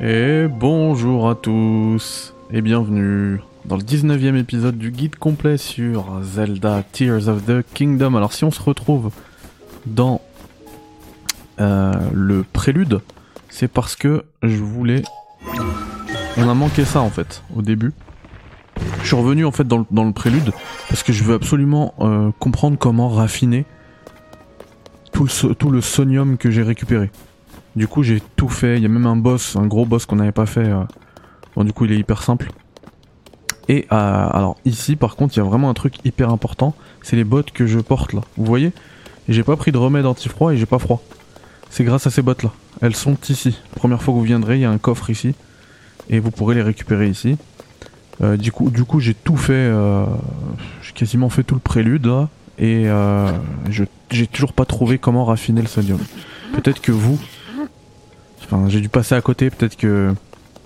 Et bonjour à tous et bienvenue dans le 19e épisode du guide complet sur Zelda Tears of the Kingdom. Alors si on se retrouve dans euh, le prélude, c'est parce que je voulais... On a manqué ça en fait au début. Je suis revenu en fait dans le, prélude parce que je veux absolument euh, comprendre comment raffiner tout le, tout le sonium que j'ai récupéré. Du coup, j'ai tout fait. Il y a même un boss, un gros boss qu'on n'avait pas fait. Euh. Bon, du coup, il est hyper simple. Et euh, alors ici, par contre, il y a vraiment un truc hyper important. C'est les bottes que je porte là. Vous voyez? J'ai pas pris de remède anti-froid et j'ai pas froid. C'est grâce à ces bottes là. Elles sont ici. première fois que vous viendrez, il y a un coffre ici. Et vous pourrez les récupérer ici. Euh, du coup, du coup j'ai tout fait. j'ai quasiment fait tout le prélude là. Et j'ai toujours pas trouvé comment raffiner le sodium. Peut-être que vous, Enfin, j'ai dû passer à côté, peut-être que.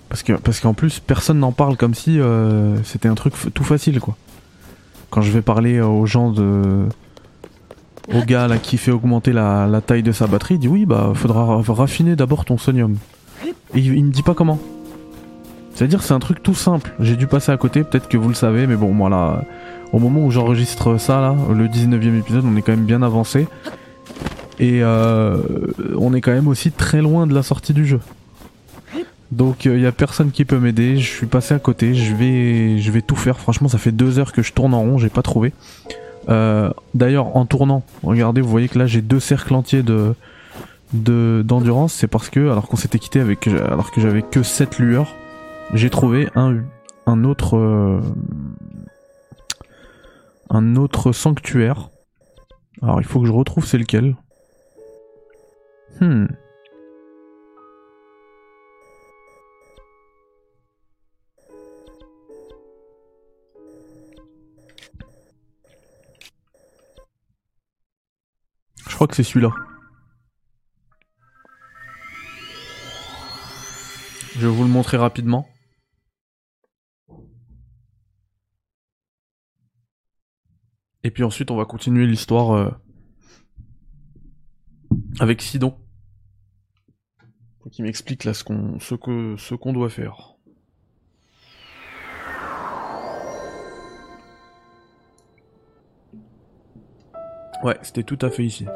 Parce que parce qu'en plus, personne n'en parle comme si euh, c'était un truc tout facile, quoi. Quand je vais parler aux gens de. Au gars là qui fait augmenter la, taille de sa batterie, il dit oui, bah faudra raffiner d'abord ton sonium. Et il, me dit pas comment. C'est-à-dire c'est un truc tout simple. J'ai dû passer à côté, peut-être que vous le savez, mais bon, voilà. Au moment où j'enregistre ça, là, le 19ème épisode, on est quand même bien avancé. Et euh, on est quand même aussi très loin de la sortie du jeu. Donc il euh, y a personne qui peut m'aider, je suis passé à côté, je vais, je vais tout faire. Franchement, ça fait deux heures que je tourne en rond, j'ai pas trouvé. Euh, d'ailleurs, en tournant, regardez, vous voyez que là j'ai deux cercles entiers de d'endurance. C'est parce que, alors qu'on s'était quitté avec, alors que j'avais que 7 lueurs, j'ai trouvé un un autre un autre sanctuaire. Alors il faut que je retrouve c'est lequel. Hmm. Je crois que c'est celui-là. Je vous le montrer rapidement. Et puis ensuite on va continuer l'histoire euh, avec Sidon qui m'explique là ce qu'on ce que ce qu'on doit faire. Ouais, c'était tout à fait ici.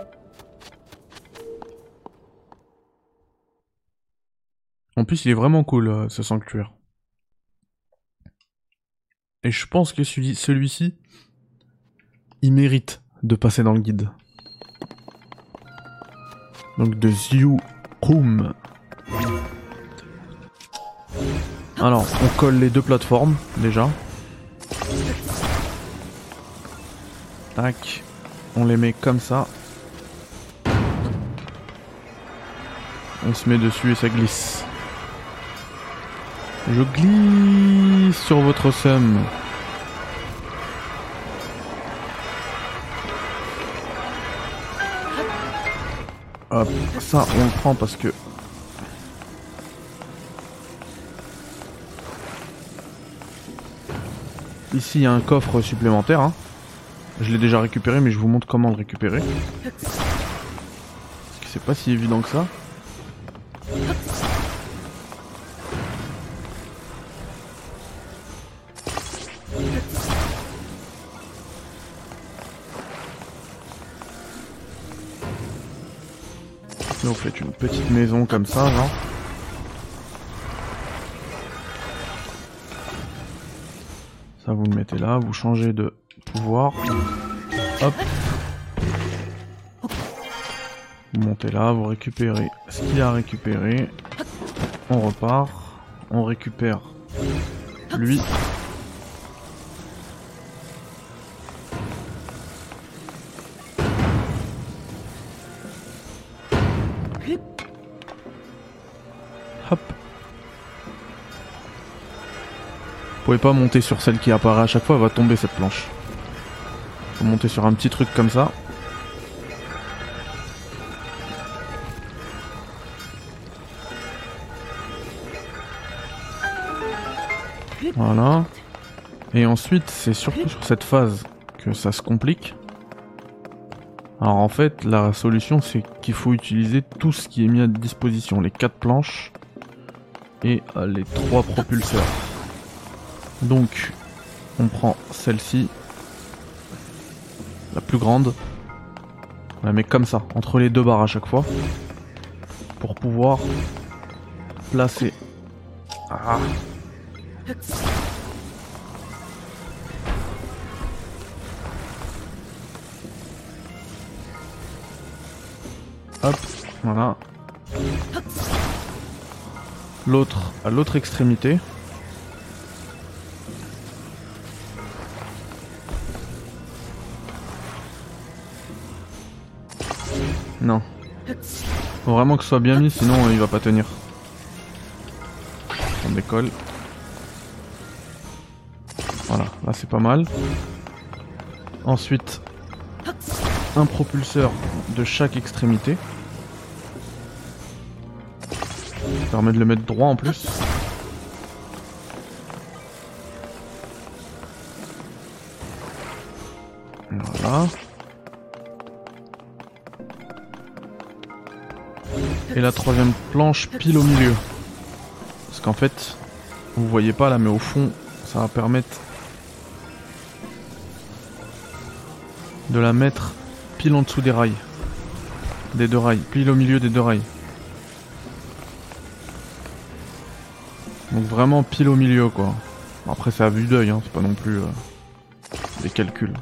En plus, il est vraiment cool euh, ce sanctuaire. Et je pense que celui-ci, il mérite de passer dans le guide. Donc de Ziu Room. Alors, on colle les deux plateformes, déjà. Tac. On les met comme ça. On se met dessus et ça glisse. Je glisse sur votre somme. Hop, ça on le prend parce que Ici, il y a un coffre supplémentaire. Hein. Je l'ai déjà récupéré, mais je vous montre comment le récupérer. Parce que c'est pas si évident que ça. Là, vous faites une petite maison comme ça, genre. Vous le mettez là, vous changez de pouvoir. Hop. Vous montez là, vous récupérez ce qu'il a à récupérer. On repart. On récupère lui. Pouvez pas monter sur celle qui apparaît à chaque fois, elle va tomber cette planche. Faut monter sur un petit truc comme ça. Voilà. Et ensuite, c'est surtout sur cette phase que ça se complique. Alors en fait, la solution, c'est qu'il faut utiliser tout ce qui est mis à disposition. Les quatre planches, et euh, les trois propulseurs. Donc, on prend celle-ci, la plus grande. On la met comme ça, entre les deux barres à chaque fois, pour pouvoir placer. Ah. Hop, voilà. L'autre à l'autre extrémité. Faut vraiment que ce soit bien mis, sinon il va pas tenir. On décolle. Voilà, là c'est pas mal. Ensuite, un propulseur de chaque extrémité. Ça permet de le mettre droit en plus. La troisième planche pile au milieu. Parce qu'en fait, vous voyez pas là, mais au fond, ça va permettre de la mettre pile en dessous des rails. Des deux rails, pile au milieu des deux rails. Donc vraiment pile au milieu quoi. Après c'est à vue d'œil, hein, c'est pas non plus euh, des calculs.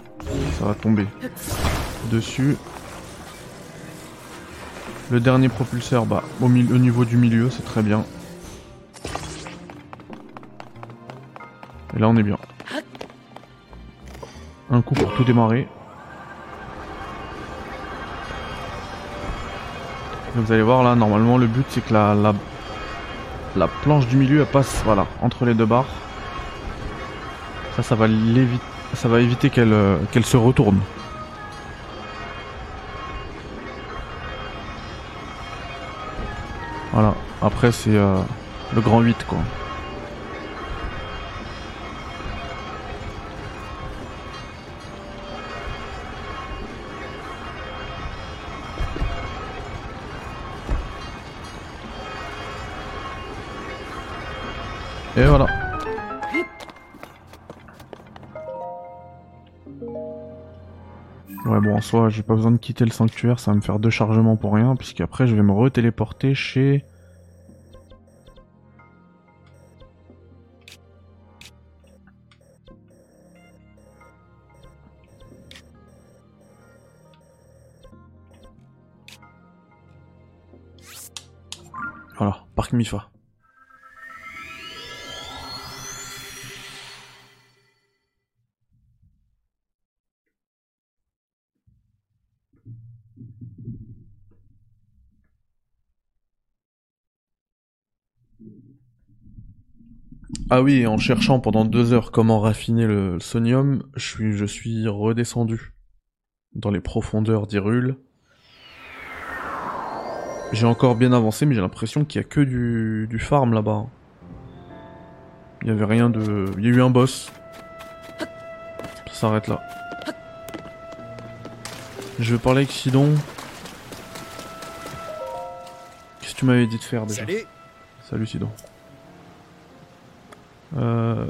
Ça va tomber dessus. Le dernier propulseur, bah, au, niveau du milieu, c'est très bien. Et là, on est bien. Un coup pour tout démarrer. Vous allez voir là, normalement, le but c'est que la, la, planche du milieu passe voilà, entre les deux barres. Ça, ça va, éviter qu'elle euh, qu'elle se retourne. Après c'est euh, le grand 8 quoi. Et voilà. Ouais bon en soi j'ai pas besoin de quitter le sanctuaire, ça va me faire deux chargements pour rien, puisqu'après je vais me retéléporter chez... Ah oui, en cherchant pendant deux heures comment raffiner le sonium, je suis, je suis redescendu dans les profondeurs d'Irul. J'ai encore bien avancé, mais j'ai l'impression qu'il y a que du, du farm là-bas. Il y avait rien de... Il y a eu un boss. Ça s'arrête là. Je vais parler avec Sidon. Qu'est-ce que tu m'avais dit de faire déjà? Salut Salut Sidon. Euh...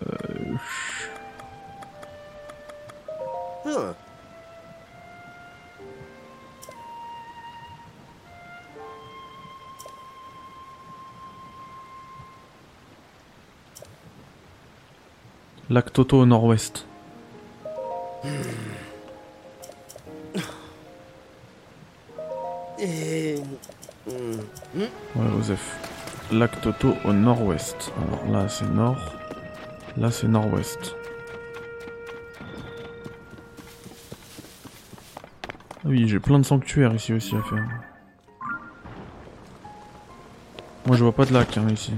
Lac Toto au nord-ouest. Ouais, Joseph. Lac Toto au nord-ouest. Alors là, c'est nord. Là, c'est nord-ouest. Ah oui, j'ai plein de sanctuaires ici aussi à faire. Moi, je vois pas de lac hein, ici.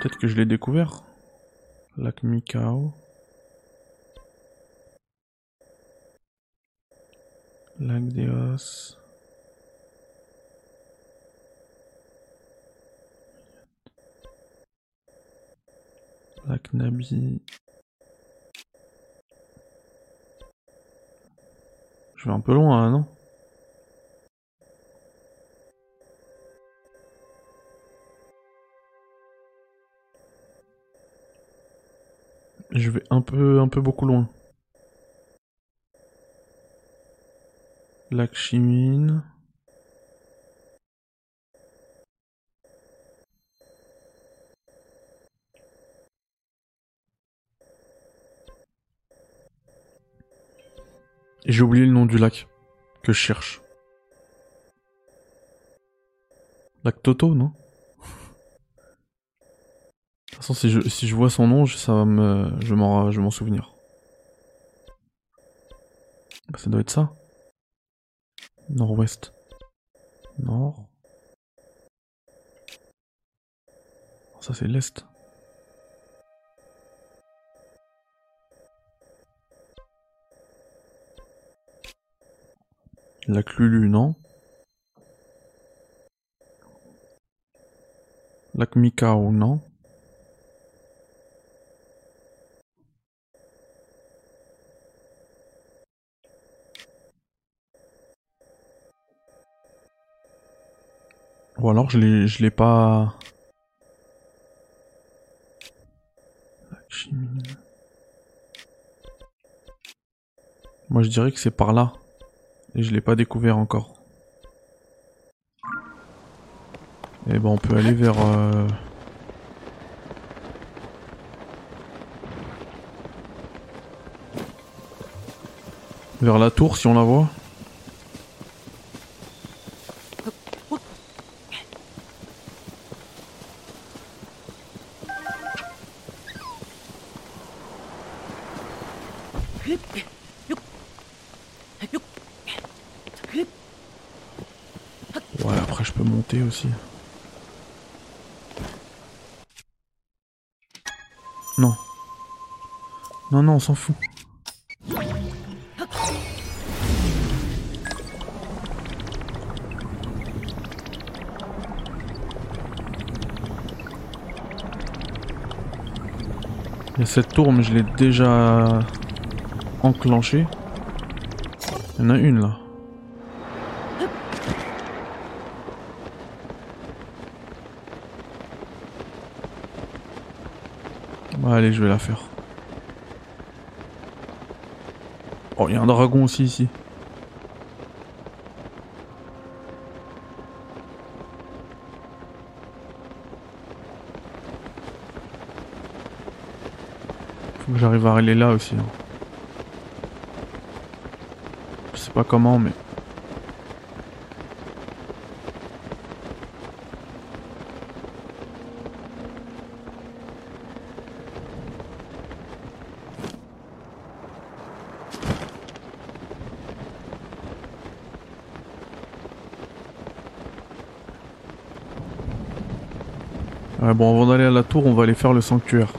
Peut-être que je l'ai découvert. Lac Mikao. Lac Deos. Lac Nabi. Je vais un peu loin, hein, non? Je vais un peu, un peu beaucoup loin. Lac Chimine. Et j'ai oublié le nom du lac que je cherche. Lac Toto, non? Toute façon, si je, je vois son nom, ça va me, je m'en, je m'en souvenir. Ça doit être ça. Nord-ouest. Nord. Ça c'est l'est. Lac Lulu, non. Lac Mikao, non. Ou alors je l'ai je l'ai pas. Moi je dirais que c'est par là. Et je l'ai pas découvert encore. Et eh ben on peut aller vers... Euh, vers la tour si on la voit. Aussi. Non. Non, non, on s'en fout. Il y a cette tour, mais je l'ai déjà enclenchée. Il y en a une là. Allez, je vais la faire. Oh, il y a un dragon aussi ici. Faut que j'arrive à aller là aussi. Hein. Je sais pas comment, mais... bon, avant d'aller à la tour, on va aller faire le sanctuaire.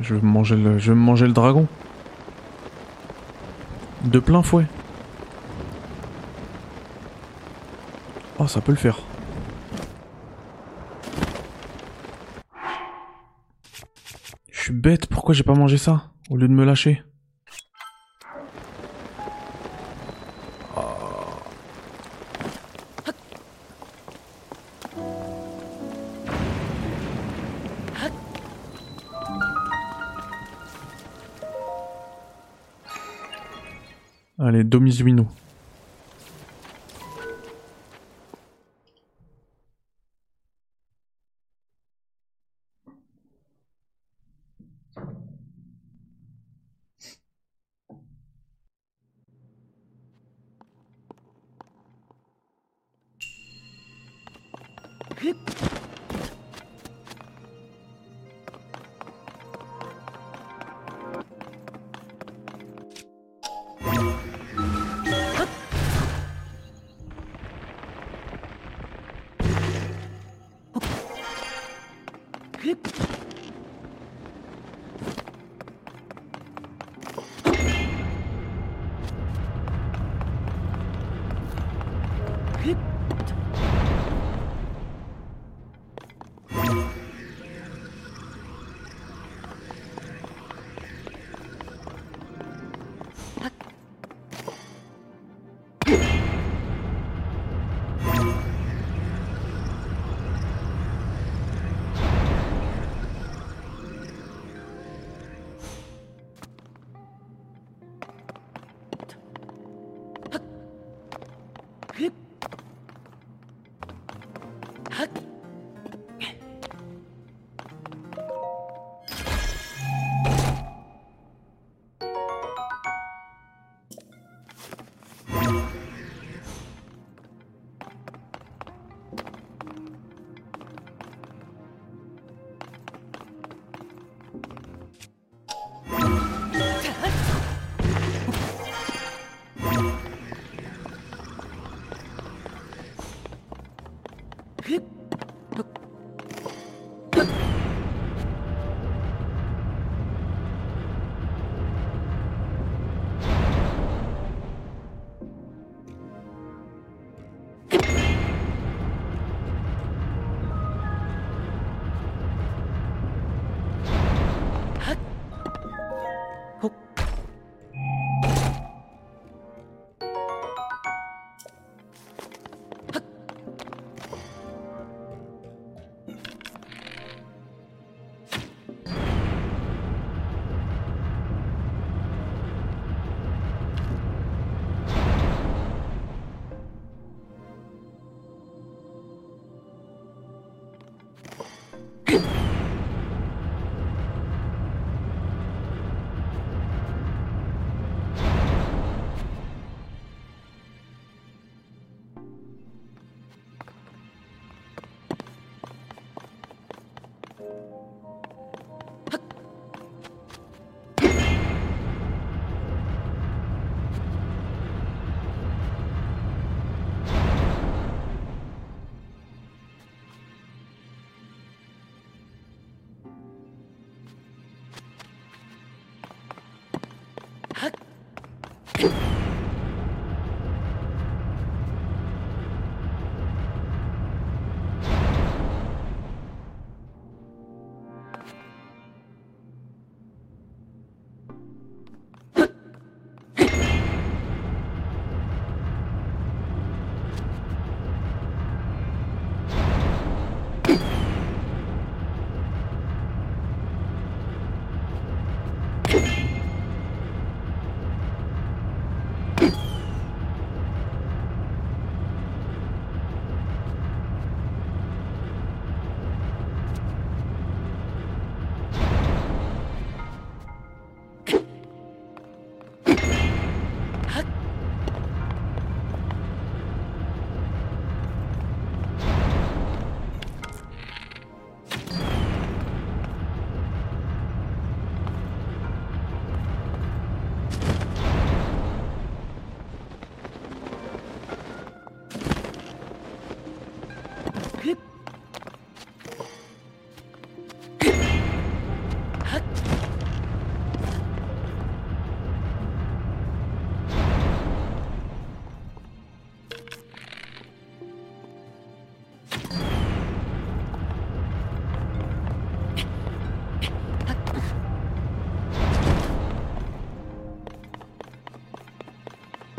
Je vais manger le, je vais manger le dragon. De plein fouet. Oh, ça peut le faire. Je suis bête, pourquoi j'ai pas mangé ça au lieu de me lâcher? Domizuino. 그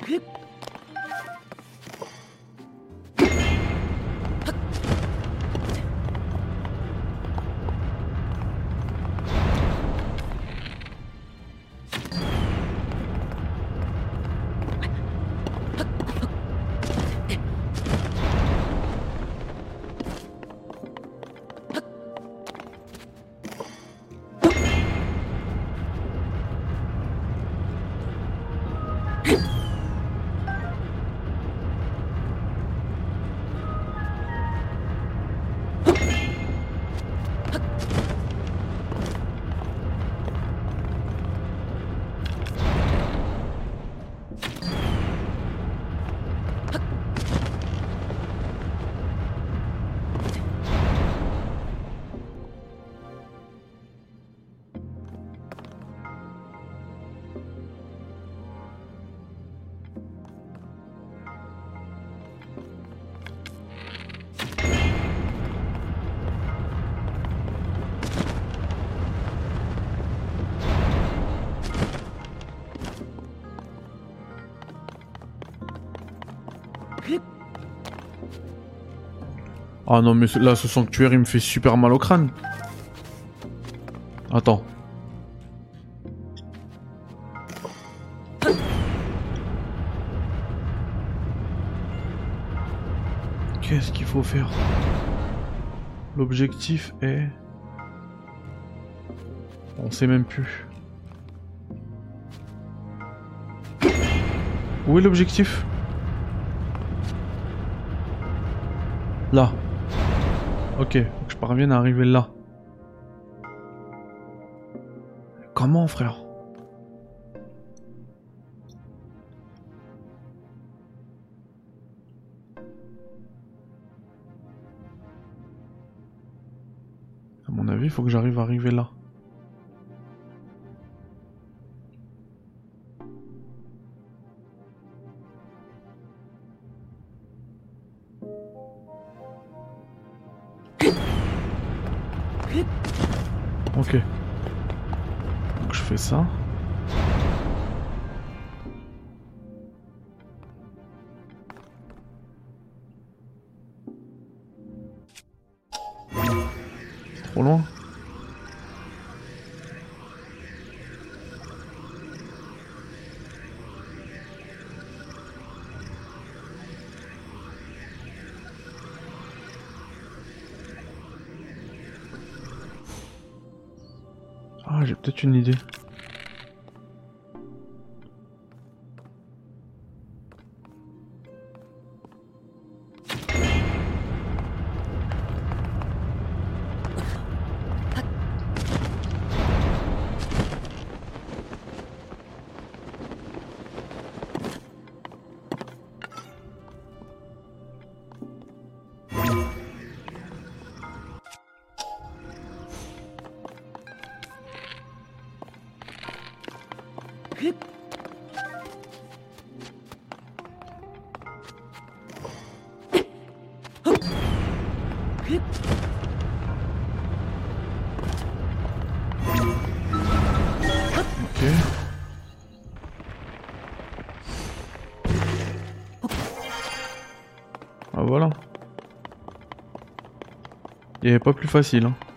Grippe. Ah non mais là ce sanctuaire il me fait super mal au crâne. Attends. Qu'est-ce qu'il faut faire? L'objectif est... On sait même plus. Où est l'objectif? Là. Ok, je parviens à arriver là. Comment, frère? À mon avis, il faut que j'arrive à arriver là. Ah, Il n'y avait pas plus facile. Hein.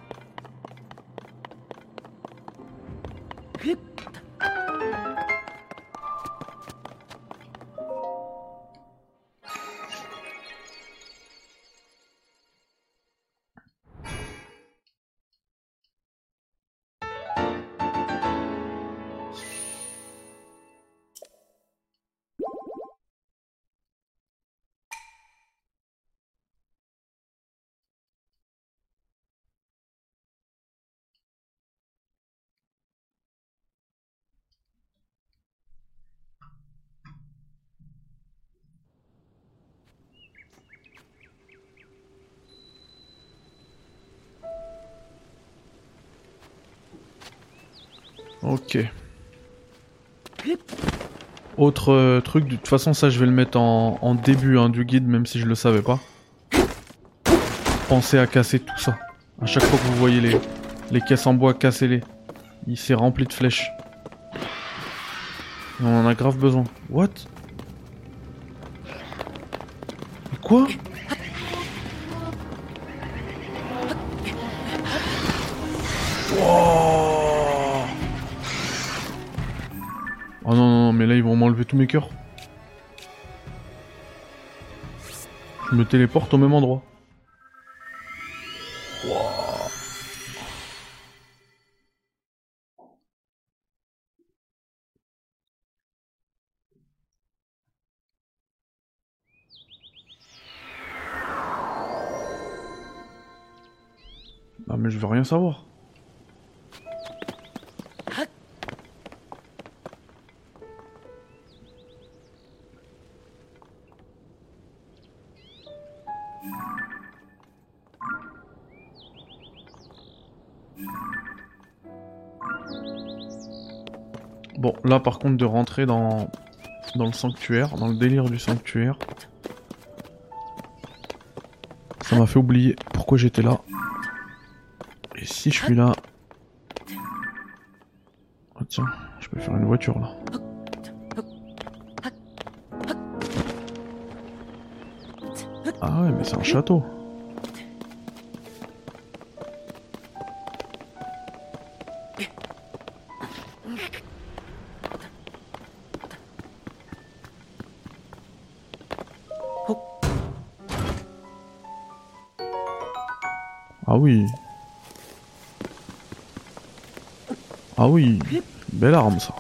Autre euh, truc, de toute façon ça je vais le mettre en, début hein, du guide même si je le savais pas. Pensez à casser tout ça. À chaque fois que vous voyez les, les caisses en bois, cassez-les. Il s'est rempli de flèches. On en a grave besoin. What? Quoi? Vont m'enlever tous mes cœurs. Je me téléporte au même endroit. Mais je veux rien savoir. Par contre de rentrer dans, dans le sanctuaire, dans le délire du sanctuaire. Ça m'a fait oublier pourquoi j'étais là. Et si je suis là... Ah tiens, je peux faire une voiture là. Ah ouais, mais c'est un château. Ah oui. Ah oui. Belle arme ça.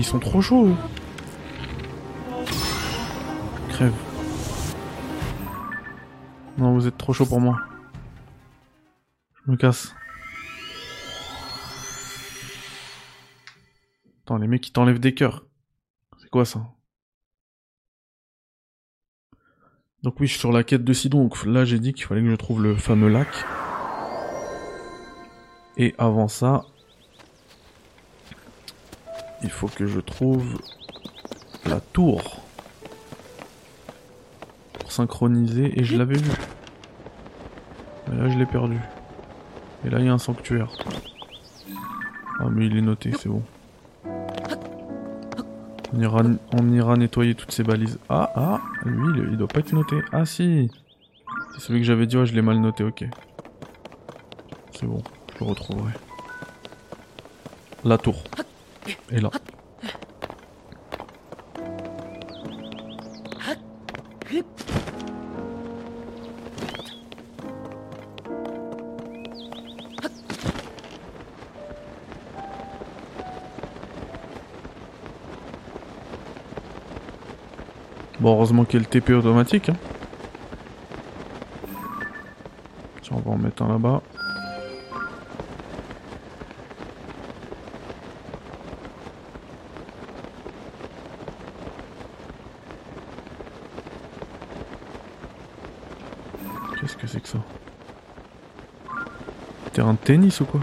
Ils sont trop chauds. Crève. Non, vous êtes trop chaud pour moi. Je me casse. Attends, les mecs qui t'enlèvent des cœurs. C'est quoi ça? Donc oui, je suis sur la quête de Sidon. Donc là, j'ai dit qu'il fallait que je trouve le fameux lac. Et avant ça, il faut que je trouve la tour pour synchroniser et je l'avais vu. Mais là je l'ai perdu. Et là il y a un sanctuaire. Ah mais il est noté, c'est bon. On ira, nettoyer toutes ces balises. Ah ah, lui il, il doit pas être noté. Ah si C'est celui que j'avais dit, ouais je l'ai mal noté, ok. C'est bon, je le retrouverai. La tour. Et là. Bon, heureusement qu'il y a le TP automatique. Hein. Tiens, on va en mettre un là-bas. Qu'est-ce que c'est que ça. Terrain de tennis ou quoi?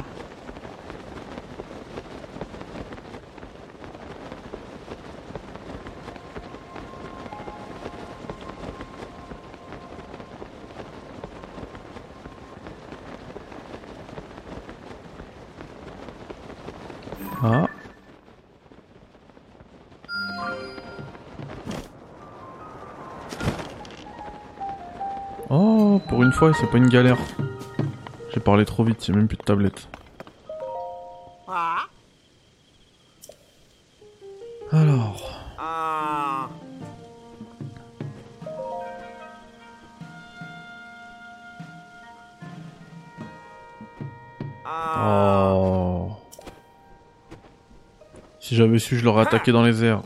C'est pas une galère. J'ai parlé trop vite, il même plus de tablette. Alors. Oh. Si j'avais su, je l'aurais attaqué dans les airs.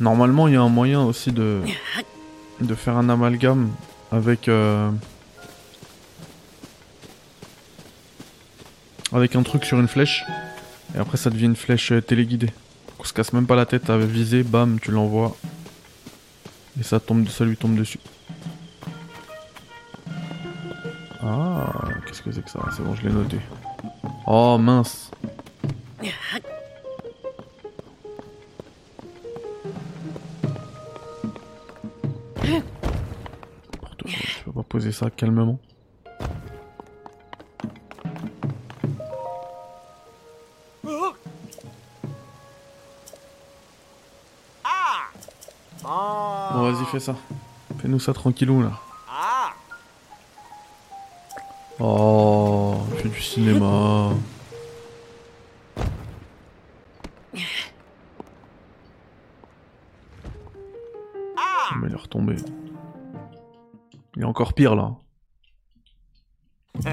Normalement, il y a un moyen aussi de de faire un amalgame avec euh, avec un truc sur une flèche et après ça devient une flèche euh, téléguidée. On se casse même pas la tête à viser, bam, tu l'envoies et ça tombe, ça lui tombe dessus. Ah, qu'est-ce que c'est que ça? C'est bon, je l'ai noté. Oh mince. Poser ça calmement. Bon, vas-y, fais ça. Fais-nous ça tranquillou là. Oh, fais du cinéma. Encore pire là.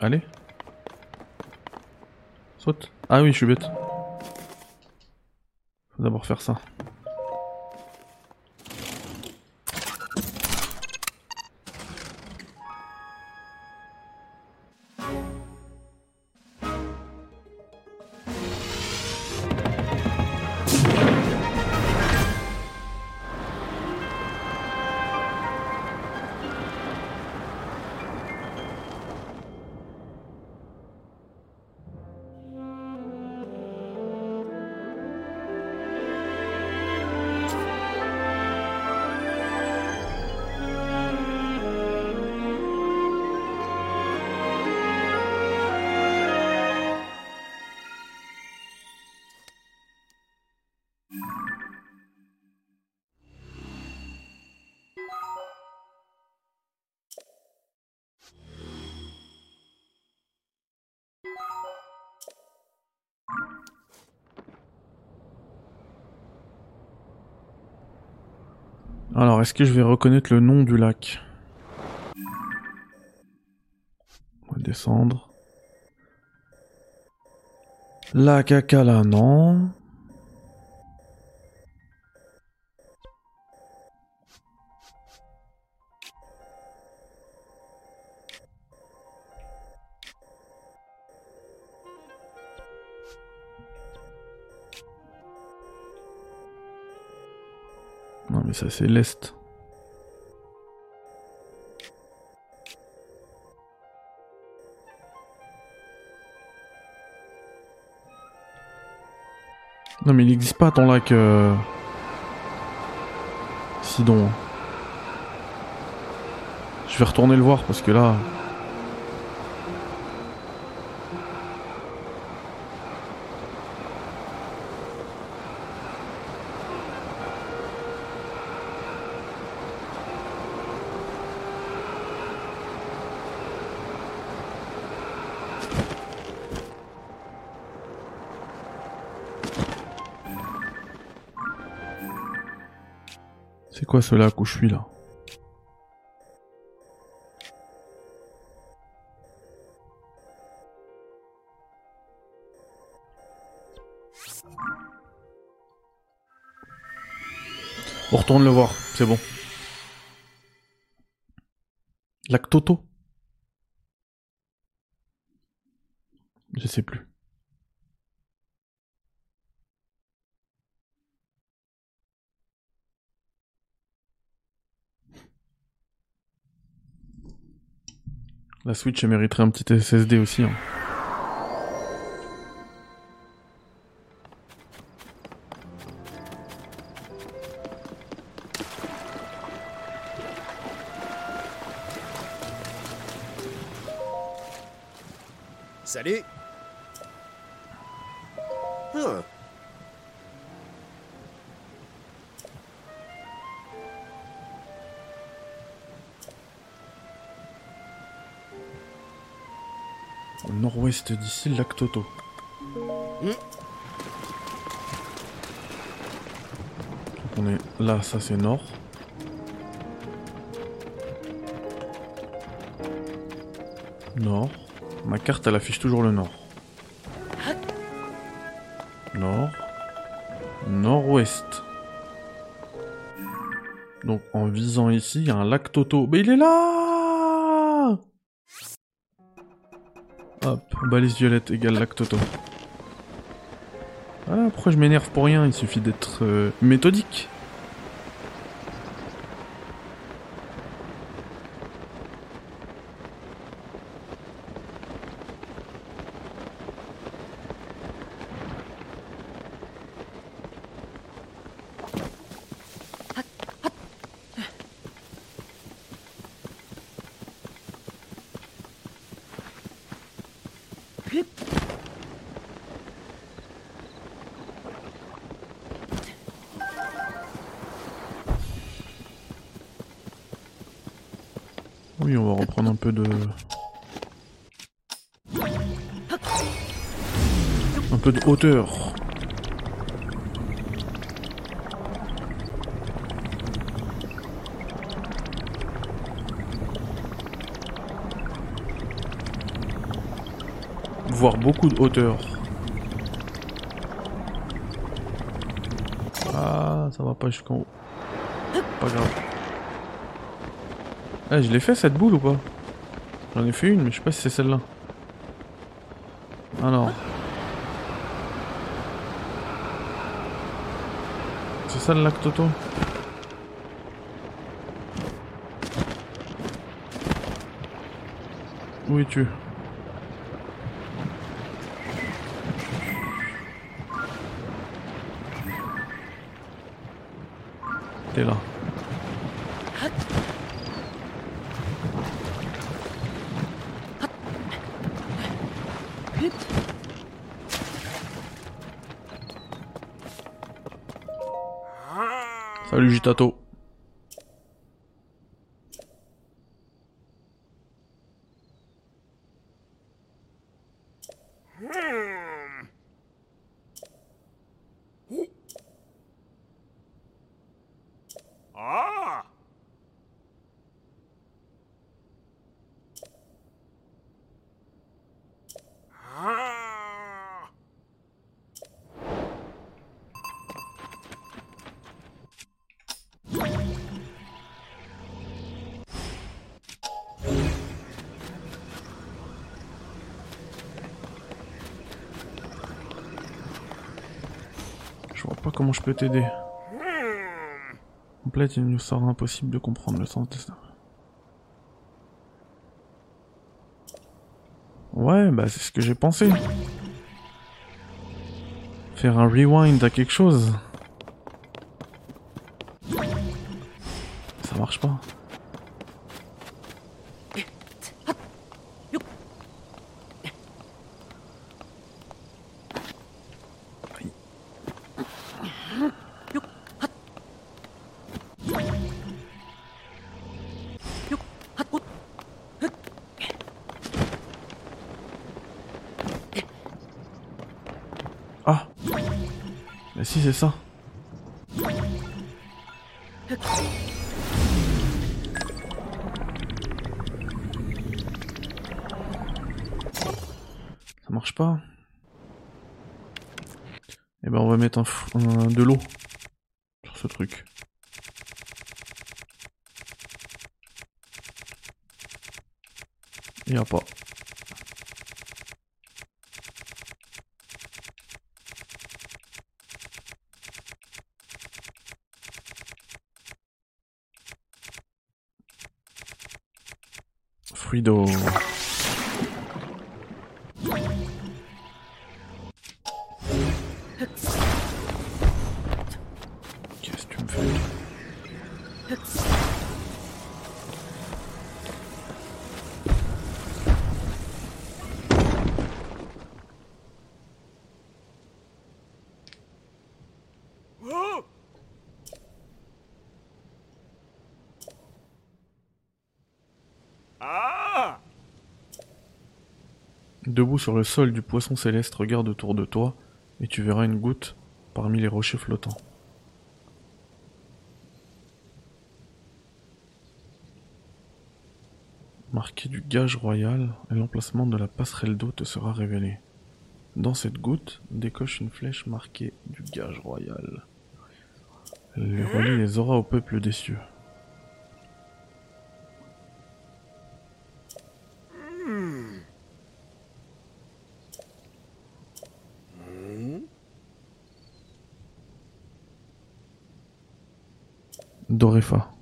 Allez. Saute. Ah oui, je suis bête. Faut d'abord faire ça. Alors, est-ce que je vais reconnaître le nom du lac? On va descendre. Lac Akala, non. Mais ça c'est l'Est. Non mais il n'existe pas ton lac... Euh... Sidon. Je vais retourner le voir parce que là... C'est quoi ce lac où je suis là On retourne le voir, c'est bon. Lac Toto? Je sais plus. La Switch mériterait un petit SSD aussi. Hein. Le lac Toto. On est là, ça c'est nord. Nord. Ma carte elle affiche toujours le nord. Nord. Nord-ouest. Donc en visant ici, il y a un lac Toto. Mais il est là Hop, balise violette égale lac Toto. Ah, pourquoi je m'énerve pour rien? Il suffit d'être euh, méthodique. Peu de hauteur. Voire beaucoup de hauteur. Ah, ça va pas jusqu'en haut. Pas grave. Ah, je l'ai fait cette boule ou pas? J'en ai fait une, mais je sais pas si c'est celle-là. Alors. Le lac Toto Où es-tu? T'es là. Salut. Je peux t'aider. Complète, il nous sort impossible de comprendre le sens de ça. Ouais, bah c'est ce que j'ai pensé. Faire un rewind à quelque chose. Ça marche pas. Si, c'est ça. Ça marche pas. Eh ben on va mettre un, un- de l'eau sur ce truc. Il a pas. Debout sur le sol du poisson céleste, regarde autour de toi et tu verras une goutte parmi les rochers flottants. Marqué du gage royal, l'emplacement de la passerelle d'eau te sera révélé. Dans cette goutte, décoche une flèche marquée du gage royal. Elle relie les auras au peuple des cieux. Dorefa.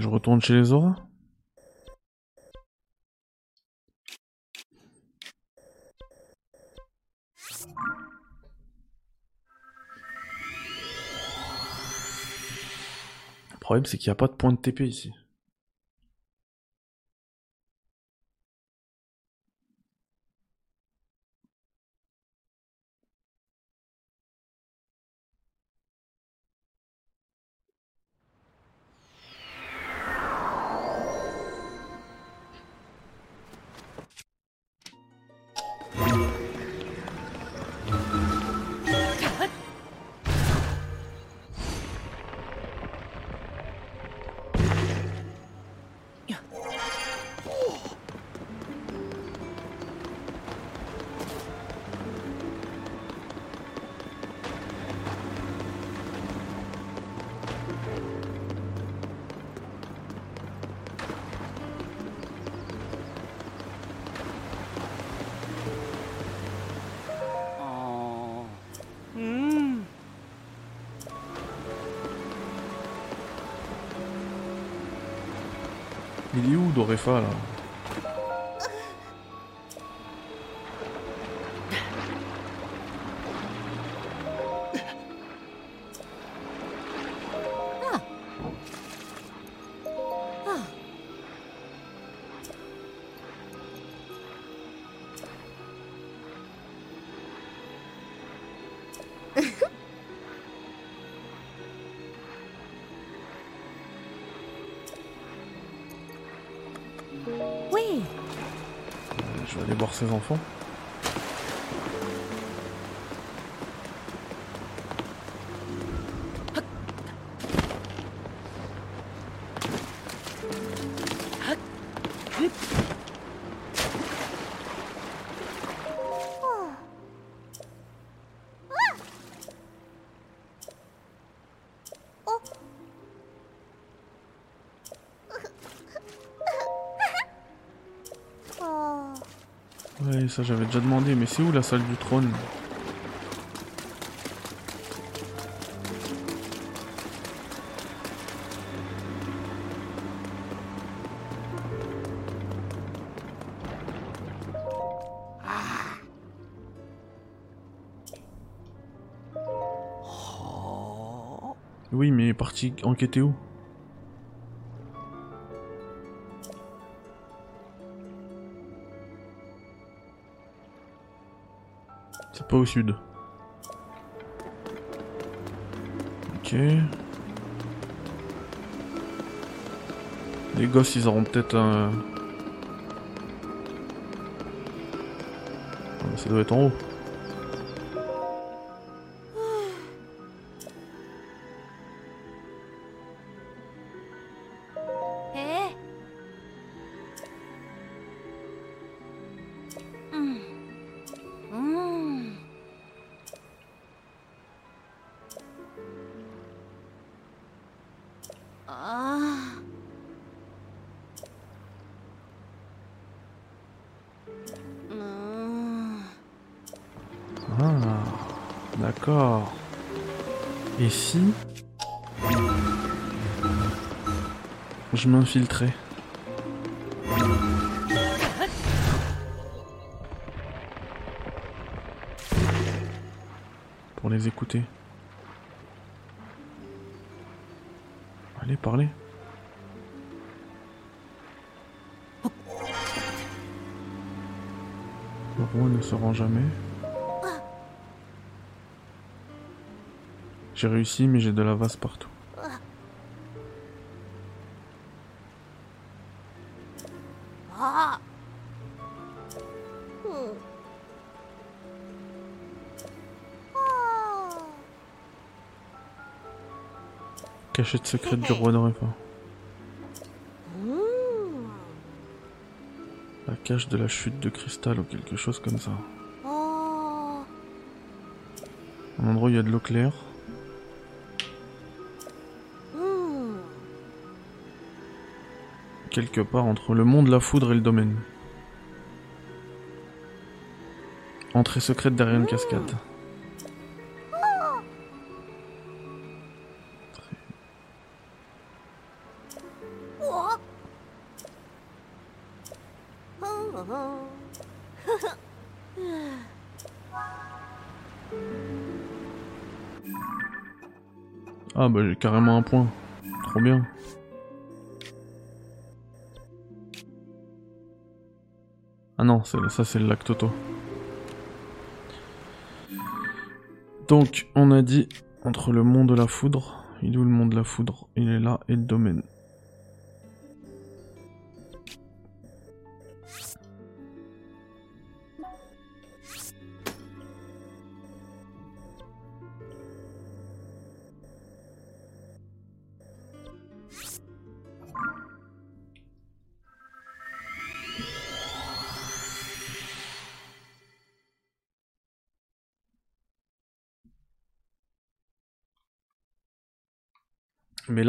Je retourne chez les auras Le problème c'est qu'il n'y a pas de point de TP ici. Il est où Dorefa là? Ses enfants. ça j'avais déjà demandé, mais c'est où la salle du trône ah. Oui, mais parti enquêter où? Pas au sud. Ok. Les gosses, ils auront peut-être un... Ah, Ça doit être en haut. Je m'infiltrais pour les écouter. Allez, parlez. Le roi ne se rend jamais. J'ai réussi, mais j'ai de la vase partout. Cachette secrète du roi. Mm. La cache de la chute de cristal ou quelque chose comme ça. Un endroit où il y a de l'eau claire. Quelque part entre le monde, la foudre et le domaine. Entrée secrète derrière une cascade. Carrément un point. Trop bien. Ah non, ça c'est le lac Toto. Donc, on a dit entre le monde de la foudre. Il est où le monde de la foudre? Il est là et le domaine.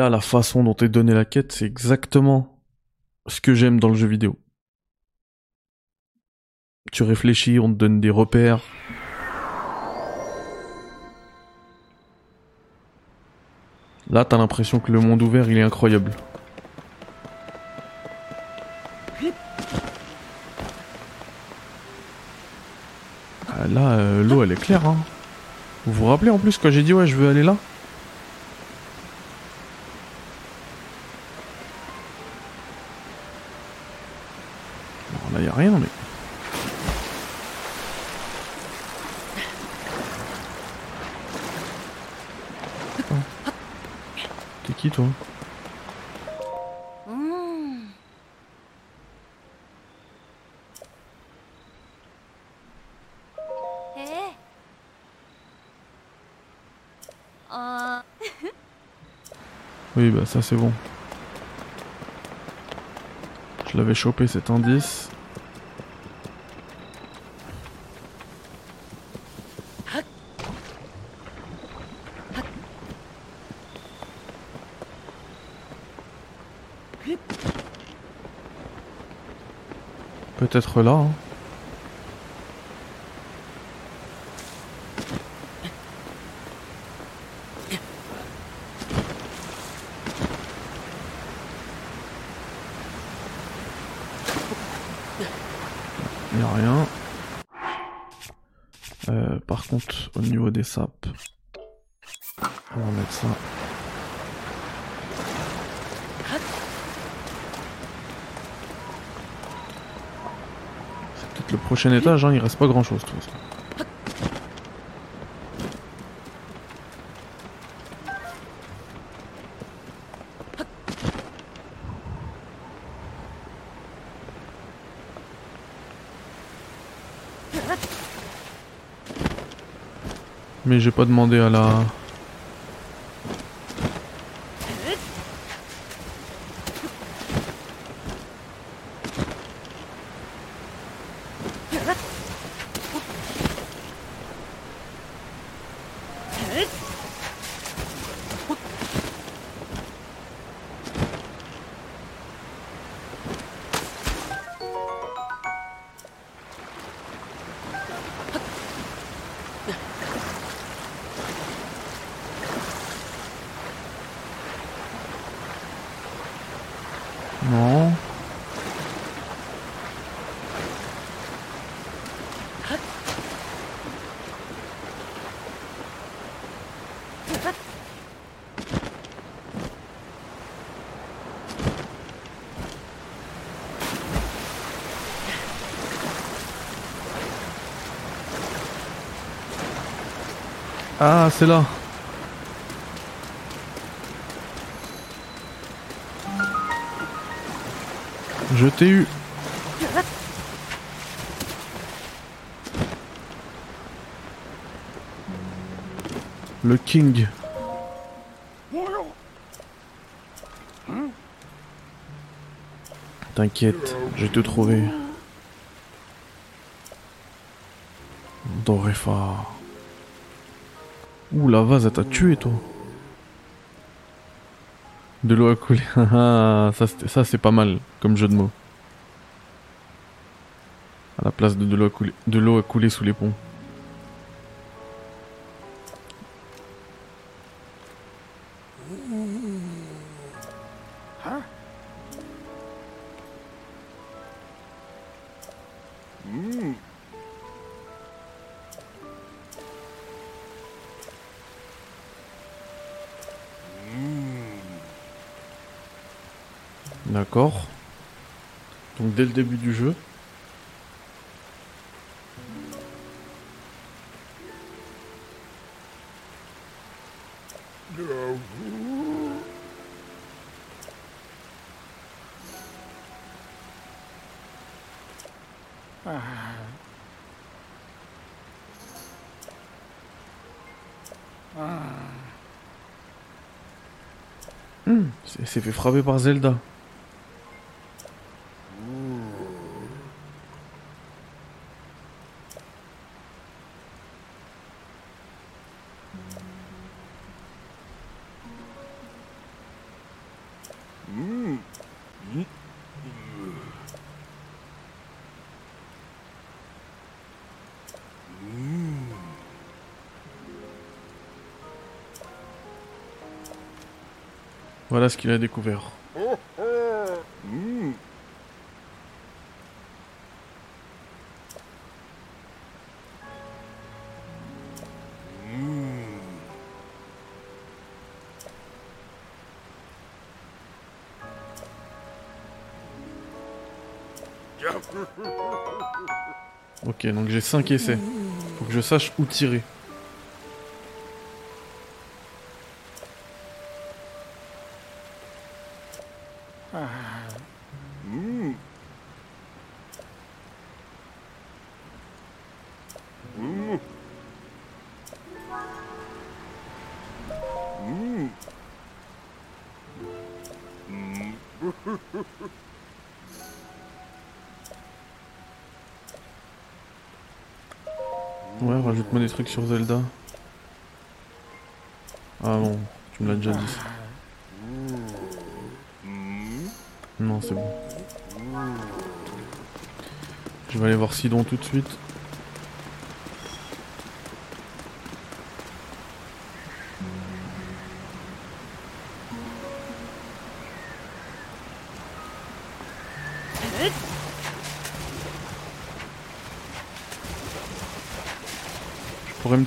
La façon dont est donnée la quête, c'est exactement ce que j'aime dans le jeu vidéo. Tu réfléchis, on te donne des repères. Là, t'as l'impression que le monde ouvert, il est incroyable. Ah, là, euh, l'eau, elle est claire. Hein. Vous vous rappelez en plus quand j'ai dit ouais, je veux aller là? Mm. Eh. Euh. Oui, bah ça, c'est bon. Je l'avais chopé cet indice. Peut-être là. hein. Y a rien. Euh, par contre, au niveau des sapes, on va mettre ça. Le prochain étage, hein, il reste pas grand chose de toute façon. Mais j'ai pas demandé à la... Non. C'est là. Je t'ai eu. Le King. T'inquiète, je vais te trouver. Ouh, la vase, elle t'a tué, toi. De l'eau à couler. Ah, ça, c'était- ça c'est pas mal comme jeu de mots. À la place de de l'eau à couler, de l'eau à couler sous les ponts. Dès le début du jeu. Hmm, c'est c'est fait frapper par Zelda. Voilà ce qu'il a découvert. Ok, donc j'ai 5 essais. Faut que je sache où tirer. Sur Zelda. Ah bon, tu me l'as déjà dit. Non, c'est bon. Je vais aller voir Sidon tout de suite.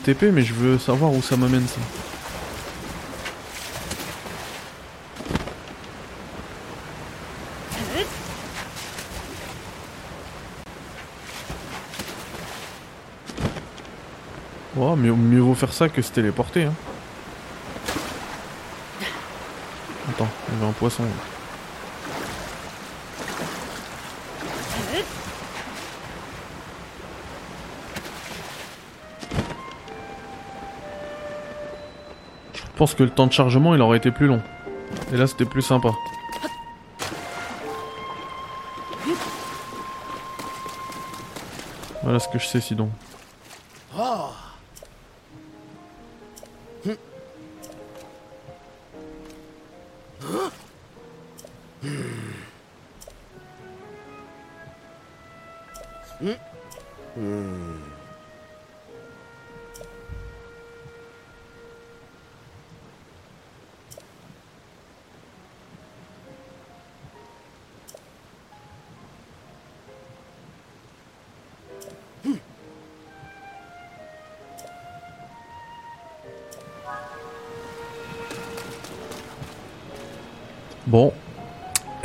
TP, mais je veux savoir où ça m'amène ça. Oh, mieux, mieux vaut faire ça que se téléporter. Hein. Attends, il y avait un poisson. Je pense que le temps de chargement il aurait été plus long. Et là c'était plus sympa. Voilà ce que je sais sinon.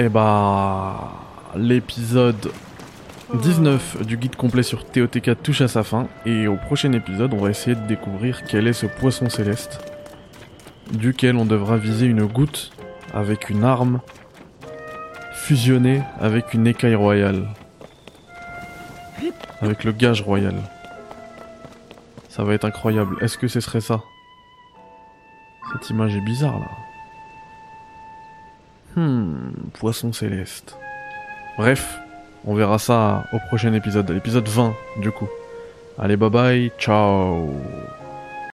Et bah. L'épisode 19 du guide complet sur TOTK touche à sa fin. Et au prochain épisode, on va essayer de découvrir quel est ce poisson céleste. Duquel on devra viser une goutte avec une arme fusionnée avec une écaille royale. Avec le gage royal. Ça va être incroyable. Est-ce que ce serait ça? Cette image est bizarre là. Hmm, poisson céleste. Bref, on verra ça au prochain épisode, l'épisode 20 du coup. Allez, bye bye, ciao